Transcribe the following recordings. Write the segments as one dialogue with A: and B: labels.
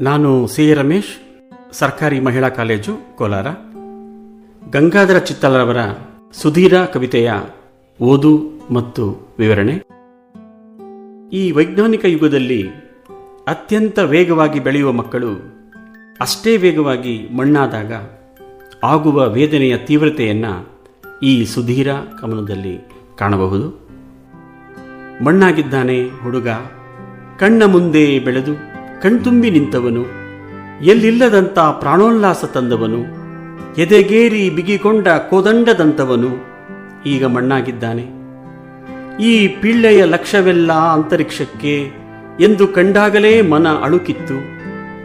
A: ನಾನು ಸಿ ರಮೇಶ್, ಸರ್ಕಾರಿ ಮಹಿಳಾ ಕಾಲೇಜು, ಕೋಲಾರ. ಗಂಗಾಧರ ಚಿತ್ತಲರವರ ಸುಧೀರ ಕವಿತೆಯ ಓದು ಮತ್ತು ವಿವರಣೆ. ಈ ವೈಜ್ಞಾನಿಕ ಯುಗದಲ್ಲಿ ಅತ್ಯಂತ ವೇಗವಾಗಿ ಬೆಳೆಯುವ ಮಕ್ಕಳು ಅಷ್ಟೇ ವೇಗವಾಗಿ ಮಣ್ಣಾದಾಗ ಆಗುವ ವೇದನೆಯ ತೀವ್ರತೆಯನ್ನು ಈ ಸುಧೀರ ಕಮನದಲ್ಲಿ ಕಾಣಬಹುದು. ಮಣ್ಣಾಗಿದ್ದಾನೆ ಹುಡುಗ, ಕಣ್ಣ ಮುಂದೆ ಬೆಳೆದು ಕಣ್ತುಂಬಿ ನಿಂತವನು, ಎಲ್ಲಿಲ್ಲದಂತ ಪ್ರಾಣೋಲ್ಲಾಸ ತಂದವನು, ಎದೆಗೇರಿ ಬಿಗಿಕೊಂಡ ಕೋದಂಡದಂತವನು ಈಗ ಮಣ್ಣಾಗಿದ್ದಾನೆ. ಈ ಪಿಳ್ಳೆಯ ಲಕ್ಷ್ಯವೆಲ್ಲ ಅಂತರಿಕ್ಷಕ್ಕೆ ಎಂದು ಕಂಡಾಗಲೇ ಮನ ಅಳುಕಿತ್ತು.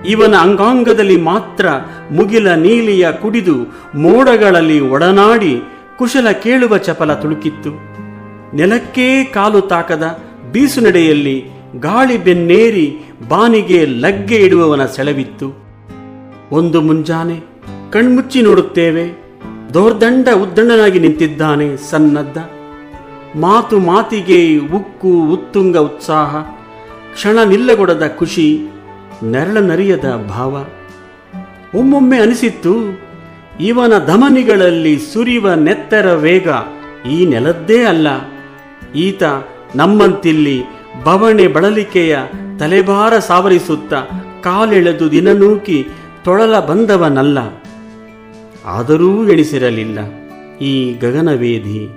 A: ಇವನ ಅಂಗಾಂಗದಲ್ಲಿ ಮಾತ್ರ ಮುಗಿಲ ನೀಲಿಯ ಕುಡಿದು ಮೋಡಗಳಲ್ಲಿ ಒಡನಾಡಿ ಕುಶಲ ಕೇಳುವ ಚಪಲ ತುಳುಕಿತ್ತು. ನೆಲಕ್ಕೇ ಕಾಲು ತಾಕದ ಬೀಸು ನಡೆಯಲ್ಲಿ ಗಾಳಿ ಬೆನ್ನೇರಿ ಬಾನಿಗೆ ಲಗ್ಗೆ ಇಡುವವನ ಸೆಳವಿತ್ತು. ಒಂದು ಮುಂಜಾನೆ ಕಣ್ಮುಚ್ಚಿ ನೋಡುತ್ತೇವೆ. ದೋರ್ದಂಡ ಉದ್ದಂಡನಾಗಿ ನಿಂತಿದ್ದಾನೆ ಸನ್ನದ್ದ. ಮಾತು ಮಾತಿಗೆ ಉಕ್ಕು ಉತ್ತುಂಗ ಉತ್ಸಾಹ. ಕ್ಷಣ ನಿಲ್ಲಗೊಡದ ಖುಷಿ ನೆರಳ ನರಿಯದ ಭಾವ. ಒಮ್ಮೊಮ್ಮೆ ಅನಿಸಿತ್ತು, ಇವನ ಧಮನಿಗಳಲ್ಲಿ ಸುರಿಯುವ ನೆತ್ತರ ವೇಗ ಈ ನೆಲದ್ದೇ ಅಲ್ಲ. ಈತ ನಮ್ಮಂತಿಲ್ಲಿ ಬವಣೆ ಬಳಲಿಕೆಯ ತಲೆಭಾರ ಸಾವರಿಸುತ್ತ ಕಾಲೆಳೆದು ದಿನನೂಕಿ ತೊಳಲ ಬಂದವನಲ್ಲ. ಆದರೂ ಎಣಿಸಿರಲಿಲ್ಲ. ಈ ಗಗನವೇದಿ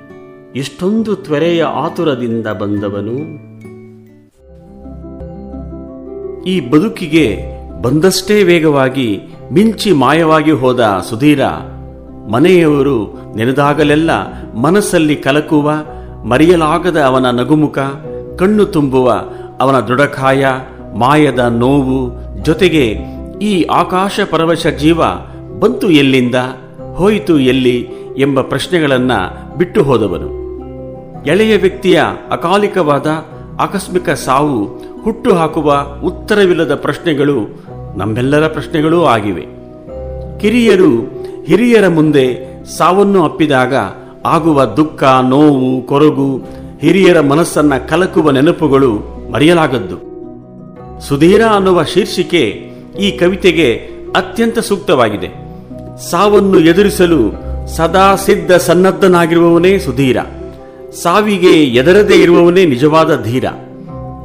A: ಇಷ್ಟೊಂದು ತ್ವರೆಯ ಆತುರದಿಂದ ಬಂದವನು. ಈ ಬದುಕಿಗೆ ಬಂದಷ್ಟೇ ವೇಗವಾಗಿ ಮಿಂಚಿ ಮಾಯವಾಗಿ ಹೋದ ಸುಧೀರ ಮನೆಯವರು ನೆನೆದಾಗಲೆಲ್ಲ ಮನಸ್ಸಲ್ಲಿ ಕಲಕುವ, ಮರೆಯಲಾಗದ ಅವನ ನಗುಮುಖ ಕಣ್ಣು ತುಂಬುವ ಅವನ ದೃಢಕಾಯ, ಮಾಯದ ನೋವು ಜೊತೆಗೆ ಈ ಆಕಾಶ ಪರವಶ ಜೀವ ಬಂತು ಎಲ್ಲಿಂದ, ಹೋಯಿತು ಎಲ್ಲಿ ಎಂಬ ಪ್ರಶ್ನೆಗಳನ್ನು ಬಿಟ್ಟು ಹೋದವನು. ಎಳೆಯ ವ್ಯಕ್ತಿಯ ಅಕಾಲಿಕವಾದ ಆಕಸ್ಮಿಕ ಸಾವು ಹುಟ್ಟು ಹಾಕುವ ಉತ್ತರವಿಲ್ಲದ ಪ್ರಶ್ನೆಗಳು ನಮ್ಮೆಲ್ಲರ ಪ್ರಶ್ನೆಗಳೂ ಆಗಿವೆ. ಕಿರಿಯರು ಹಿರಿಯರ ಮುಂದೆ ಸಾವನ್ನು ಅಪ್ಪಿದಾಗ ಆಗುವ ದುಃಖ, ನೋವು, ಕೊರಗು ಹಿರಿಯರ ಮನಸ್ಸನ್ನ ಕಲಕುವ ನೆನಪುಗಳು ಮರೆಯಲಾಗದ್ದು. ಸುಧೀರ ಅನ್ನುವ ಶೀರ್ಷಿಕೆ ಈ ಕವಿತೆಗೆ ಅತ್ಯಂತ ಸೂಕ್ತವಾಗಿದೆ. ಸಾವನ್ನು ಎದುರಿಸಲು ಸದಾ ಸಿದ್ಧ ಸನ್ನದ್ಧನಾಗಿರುವವನೇ ಸುಧೀರ. ಸಾವಿಗೆ ಎದರದೇ ಇರುವವನೇ ನಿಜವಾದ ಧೀರ.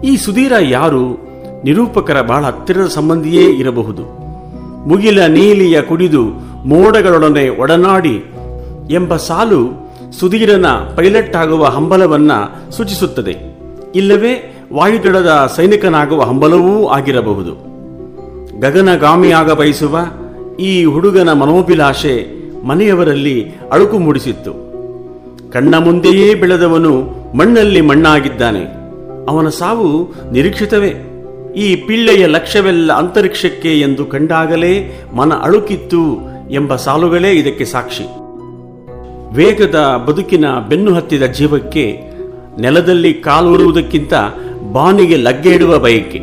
A: ಈ ಸುಧೀರ ಯಾರು? ನಿರೂಪಕರ ಬಹಳ ಹತ್ತಿರದ ಸಂಬಂಧಿಯೇ ಇರಬಹುದು. ಮುಗಿಲ ನೀಲಿಯ ಕುಡಿದು ಮೋಡಗಳೊಡನೆ ಒಡನಾಡಿ ಎಂಬ ಸಾಲು ಸುಧೀರನ ಪೈಲಟ್ ಆಗುವ ಹಂಬಲವನ್ನ ಸೂಚಿಸುತ್ತದೆ. ಇಲ್ಲವೇ ವಾಯುದಳದ ಸೈನಿಕನಾಗುವ ಹಂಬಲವೂ ಆಗಿರಬಹುದು. ಗಗನಗಾಮಿಯಾಗ ಬಯಸುವ ಈ ಹುಡುಗನ ಮನೋಭಿಲಾಷೆ ಮನೆಯವರಲ್ಲಿ ಅಳುಕು ಮೂಡಿಸಿತ್ತು. ಕಣ್ಣ ಮುಂದೆಯೇ ಬೆಳೆದವನು ಮಣ್ಣಲ್ಲಿ ಮಣ್ಣಾಗಿದ್ದಾನೆ. ಅವನ ಸಾವು ನಿರೀಕ್ಷಿತವೇ. ಈ ಪಿಳ್ಳೆಯ ಲಕ್ಷ್ಯವೆಲ್ಲ ಅಂತರಿಕ್ಷಕ್ಕೆ ಎಂದು ಕಂಡಾಗಲೇ ಮನ ಅಳುಕಿತ್ತು ಎಂಬ ಸಾಲುಗಳೇ ಇದಕ್ಕೆ ಸಾಕ್ಷಿ. ವೇಗದ ಬದುಕಿನ ಬೆನ್ನು ಹತ್ತಿದ ಜೀವಕ್ಕೆ ನೆಲದಲ್ಲಿ ಕಾಲೂರುವುದಕ್ಕಿಂತ ಬಾನಿಗೆ ಲಗ್ಗೆ ಇಡುವ ಬಯಕೆ.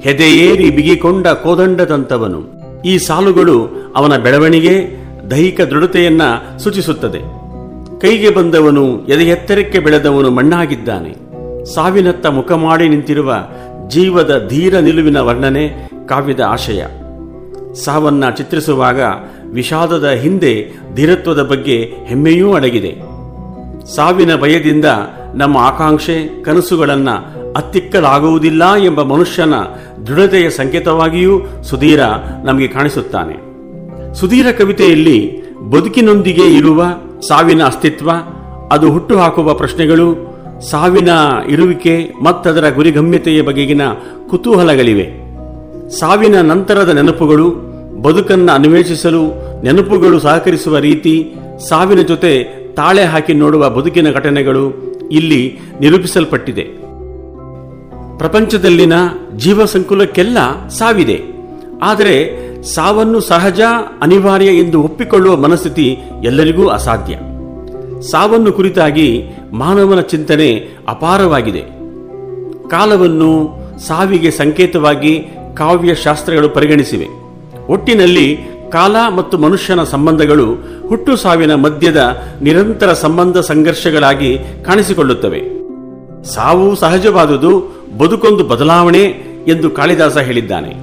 A: ಹೆದೆಯೇರಿ ಬಿಗಿಕೊಂಡ ಕೋದಂಡದಂತವನು. ಈ ಸಾಲುಗಳು ಅವನ ಬೆಳವಣಿಗೆ, ದೈಹಿಕ ದೃಢತೆಯನ್ನ ಸೂಚಿಸುತ್ತದೆ. ಕೈಗೆ ಬಂದವನು ಎದೆ ಎತ್ತರಕ್ಕೆ ಬೆಳೆದವನು ಮಣ್ಣಾಗಿದ್ದಾನೆ. ಸಾವಿನತ್ತ ಮುಖ ಮಾಡಿ ನಿಂತಿರುವ ಜೀವದ ಧೀರ ನಿಲುವಿನ ವರ್ಣನೆ ಕಾವ್ಯದ ಆಶಯ. ಸಾವನ್ನ ಚಿತ್ರಿಸುವಾಗ ವಿಷಾದದ ಹಿಂದೆ ಧೀರತ್ವದ ಬಗ್ಗೆ ಹೆಮ್ಮೆಯೂ ಅಡಗಿದೆ. ಸಾವಿನ ಭಯದಿಂದ ನಮ್ಮ ಆಕಾಂಕ್ಷೆ, ಕನಸುಗಳನ್ನು ಅತ್ತಿಕ್ಕಲಾಗುವುದಿಲ್ಲ ಎಂಬ ಮನುಷ್ಯನ ದೃಢತೆಯ ಸಂಕೇತವಾಗಿಯೂ ಸುಧೀರ ನಮಗೆ ಕಾಣಿಸುತ್ತಾನೆ. ಸುಧೀರ ಕವಿತೆಯಲ್ಲಿ ಬದುಕಿನೊಂದಿಗೆ ಇರುವ ಸಾವಿನ ಅಸ್ತಿತ್ವ, ಅದು ಹುಟ್ಟು ಹಾಕುವ ಪ್ರಶ್ನೆಗಳು, ಸಾವಿನ ಇರುವಿಕೆ ಮತ್ತದರ ಗುರಿಗಮ್ಯತೆಯ ಬಗೆಗಿನ ಕುತೂಹಲಗಳಿವೆ. ಸಾವಿನ ನಂತರದ ನೆನಪುಗಳು ಬದುಕನ್ನ ಅನ್ವೇಷಿಸಲು ನೆನಪುಗಳು ಸಹಕರಿಸುವ ರೀತಿ ಸಾವಿನ ಜೊತೆ ತಾಳೆ ಹಾಕಿ ನೋಡುವ ಬದುಕಿನ ಘಟನೆಗಳು ಇಲ್ಲಿ ನಿರೂಪಿಸಲ್ಪಟ್ಟಿದೆ. ಪ್ರಪಂಚದಲ್ಲಿನ ಜೀವ ಸಂಕುಲಕ್ಕೆಲ್ಲ ಸಾವಿದೆ. ಆದರೆ ಸಾವನ್ನು ಸಹಜ, ಅನಿವಾರ್ಯ ಎಂದು ಒಪ್ಪಿಕೊಳ್ಳುವ ಮನಸ್ಥಿತಿ ಎಲ್ಲರಿಗೂ ಅಸಾಧ್ಯ. ಸಾವನ್ನು ಕುರಿತಾಗಿ ಮಾನವನ ಚಿಂತನೆ ಅಪಾರವಾಗಿದೆ. ಕಾಲವನ್ನು ಸಾವಿಗೆ ಸಂಕೇತವಾಗಿ ಕಾವ್ಯ ಶಾಸ್ತ್ರಗಳು ಪರಿಗಣಿಸಿವೆ. ಒಟ್ಟಿನಲ್ಲಿ ಕಾಲ ಮತ್ತು ಮನುಷ್ಯನ ಸಂಬಂಧಗಳು ಹುಟ್ಟು ಸಾವಿನ ಮಧ್ಯದ ನಿರಂತರ ಸಂಬಂಧ ಸಂಘರ್ಷಗಳಾಗಿ ಕಾಣಿಸಿಕೊಳ್ಳುತ್ತವೆ. ಸಾವು ಸಹಜವಾದುದು, ಬದುಕೊಂದು ಬದಲಾವಣೆ ಎಂದು ಕಾಳಿದಾಸ ಹೇಳಿದ್ದಾನೆ.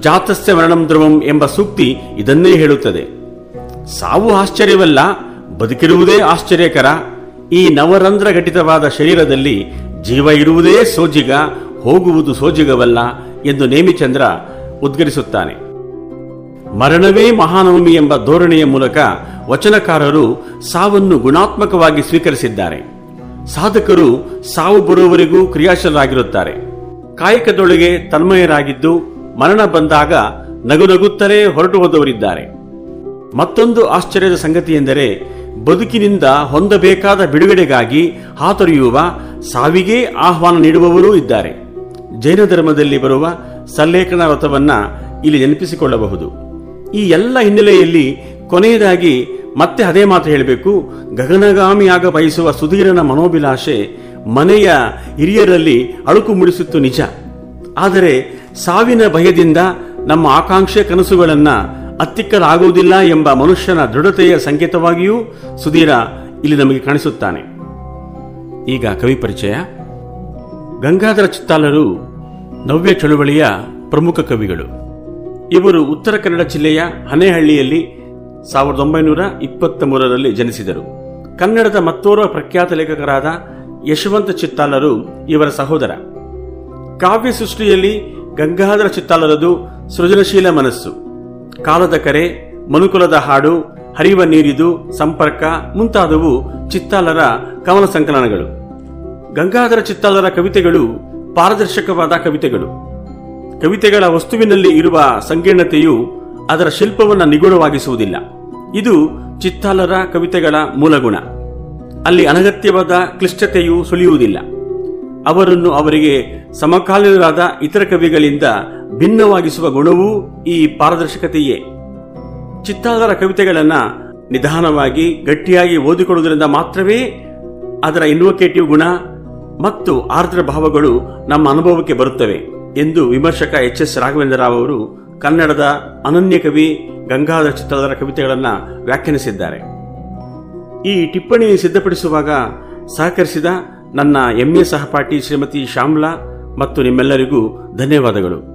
A: ಜಾತಸ್ಯ ಮರಣಂ ಧ್ರುವಂ ಎಂಬ ಸೂಕ್ತಿ ಇದನ್ನೇ ಹೇಳುತ್ತದೆ. ಸಾವು ಆಶ್ಚರ್ಯವಲ್ಲ, ಬದುಕಿರುವುದೇ ಆಶ್ಚರ್ಯಕರ. ಈ ನವರಂಧ್ರ ಘಟಿತವಾದ ಶರೀರದಲ್ಲಿ ಜೀವ ಇರುವುದೇ ಸೋಜಿಗ, ಹೋಗುವುದು ಸೋಜಿಗವಲ್ಲ ಎಂದು ನೇಮಿಚಂದ್ರ ಉದ್ಗರಿಸುತ್ತಾನೆ. ಮರಣವೇ ಮಹಾನವಮಿ ಎಂಬ ಧೋರಣೆಯ ಮೂಲಕ ವಚನಕಾರರು ಸಾವನ್ನು ಗುಣಾತ್ಮಕವಾಗಿ ಸ್ವೀಕರಿಸಿದ್ದಾರೆ. ಸಾಧಕರು ಸಾವು ಬರುವವರೆಗೂ ಕ್ರಿಯಾಶೀಲರಾಗಿರುತ್ತಾರೆ. ಕಾಯಕದೊಳಗೆ ತನ್ಮಯರಾಗಿದ್ದು ಮರಣ ಬಂದಾಗ ನಗುನಗುತ್ತಲೇ ಹೊರಟು ಹೋದವರಿದ್ದಾರೆ. ಮತ್ತೊಂದು ಆಶ್ಚರ್ಯದ ಸಂಗತಿ ಎಂದರೆ ಬದುಕಿನಿಂದ ಹೊಂದಬೇಕಾದ ಬಿಡುಗಡೆಗಾಗಿ ಹಾತೊರೆಯುವ ಸಾವಿಗೆ ಆಹ್ವಾನ ನೀಡುವವರೂ ಇದ್ದಾರೆ. ಜೈನ ಧರ್ಮದಲ್ಲಿ ಬರುವ ಸಲ್ಲೇಖನ ವ್ರತವನ್ನ ಇಲ್ಲಿ ನೆನಪಿಸಿಕೊಳ್ಳಬಹುದು. ಈ ಎಲ್ಲ ಹಿನ್ನೆಲೆಯಲ್ಲಿ ಕೊನೆಯದಾಗಿ ಮತ್ತೆ ಅದೇ ಮಾತು ಹೇಳಬೇಕು. ಗಗನಗಾಮಿಯಾಗ ಬಯಸುವ ಸುಧೀರನ ಮನೋಭಿಲಾಷೆ ಮನೆಯ ಹಿರಿಯರಲ್ಲಿ ಅಳುಕು ಮೂಡಿಸಿತ್ತು ನಿಜ. ಆದರೆ ಸಾವಿನ ಭಯದಿಂದ ನಮ್ಮ ಆಕಾಂಕ್ಷೆ ಕನಸುಗಳನ್ನ ಅತ್ತಿಕ್ಕಲಾಗುವುದಿಲ್ಲ ಎಂಬ ಮನುಷ್ಯನ ದೃಢತೆಯ ಸಂಕೇತವಾಗಿಯೂ ಸುಧೀರ ಇಲ್ಲಿ ನಮಗೆ ಕಾಣಿಸುತ್ತಾನೆ. ಈಗ ಕವಿ ಪರಿಚಯ. ಗಂಗಾಧರ ಚಿತ್ತಾಲರು ನವ್ಯ ಚಳುವಳಿಯ ಪ್ರಮುಖ ಕವಿಗಳು. ಇವರು ಉತ್ತರ ಕನ್ನಡ ಜಿಲ್ಲೆಯ ಹನೇಹಳ್ಳಿಯಲ್ಲಿ ಸಾವಿರದ ಒಂಬೈನೂರ ಇಪ್ಪತ್ತ ಮೂರರಲ್ಲಿ ಜನಿಸಿದರು. ಕನ್ನಡದ ಮತ್ತೋರ್ವ ಪ್ರಖ್ಯಾತ ಲೇಖಕರಾದ ಯಶವಂತ ಚಿತ್ತಾಲರು ಇವರ ಸಹೋದರ. ಕಾವ್ಯ ಸೃಷ್ಟಿಯಲ್ಲಿ ಗಂಗಾಧರ ಚಿತ್ತಾಲರದು ಸೃಜನಶೀಲ ಮನಸ್ಸು. ಕಾಲದ ಕರೆ, ಮನುಕುಲದ ಹಾಡು ಹರಿವ ನೀರಿದು, ಸಂಪರ್ಕ ಮುಂತಾದವು ಚಿತ್ತಾಲರ ಕವನ ಸಂಕಲನಗಳು. ಗಂಗಾಧರ ಚಿತ್ತಾಲರ ಕವಿತೆಗಳು ಪಾರದರ್ಶಕವಾದ ಕವಿತೆಗಳು. ಕವಿತೆಗಳ ವಸ್ತುವಿನಲ್ಲಿ ಇರುವ ಸಂಕೀರ್ಣತೆಯು ಅದರ ಶಿಲ್ಪವನ್ನು ನಿಗೂಢವಾಗಿಸುವುದಿಲ್ಲ. ಇದು ಚಿತ್ತಾಲರ ಕವಿತೆಗಳ ಮೂಲಗುಣ. ಅಲ್ಲಿ ಅನಗತ್ಯವಾದ ಕ್ಲಿಷ್ಟತೆಯು ಸುಳಿಯುವುದಿಲ್ಲ. ಅವರನ್ನು ಅವರಿಗೆ ಸಮಕಾಲೀನರಾದ ಇತರ ಕವಿಗಳಿಂದ ಭಿನ್ನವಾಗಿಸುವ ಗುಣವೂ ಈ ಪಾರದರ್ಶಕತೆಯೇ. ಚಿತ್ತಾಲರ ಕವಿತೆಗಳನ್ನು ನಿಧಾನವಾಗಿ, ಗಟ್ಟಿಯಾಗಿ ಓದಿಕೊಳ್ಳುವುದರಿಂದ ಮಾತ್ರವೇ ಅದರ ಇನ್ವೊಕೇಟಿವ್ ಗುಣ ಮತ್ತು ಆರ್ದ್ರ ಭಾವಗಳು ನಮ್ಮ ಅನುಭವಕ್ಕೆ ಬರುತ್ತವೆ. ಎಂದು ವಿಮರ್ಶಕ ಎಚ್ ಎಸ್ ರಾಘವೇಂದ್ರ ರಾವ್ ಅವರು ಕನ್ನಡದ ಅನನ್ಯ ಕವಿ ಗಂಗಾಧರ ಚಿತ್ರದರ ಕವಿತೆಗಳನ್ನು ವ್ಯಾಖ್ಯಾನಿಸಿದ್ದಾರೆ. ಈ ಟಿಪ್ಪಣಿ ಸಿದ್ಧಪಡಿಸುವಾಗ ಸಹಕರಿಸಿದ ನನ್ನ ಎಂಎ ಸಹಪಾಠಿ ಶ್ರೀಮತಿ ಶ್ಯಾಮ್ಲಾ ಮತ್ತು ನಿಮ್ಮೆಲ್ಲರಿಗೂ ಧನ್ಯವಾದಗಳು.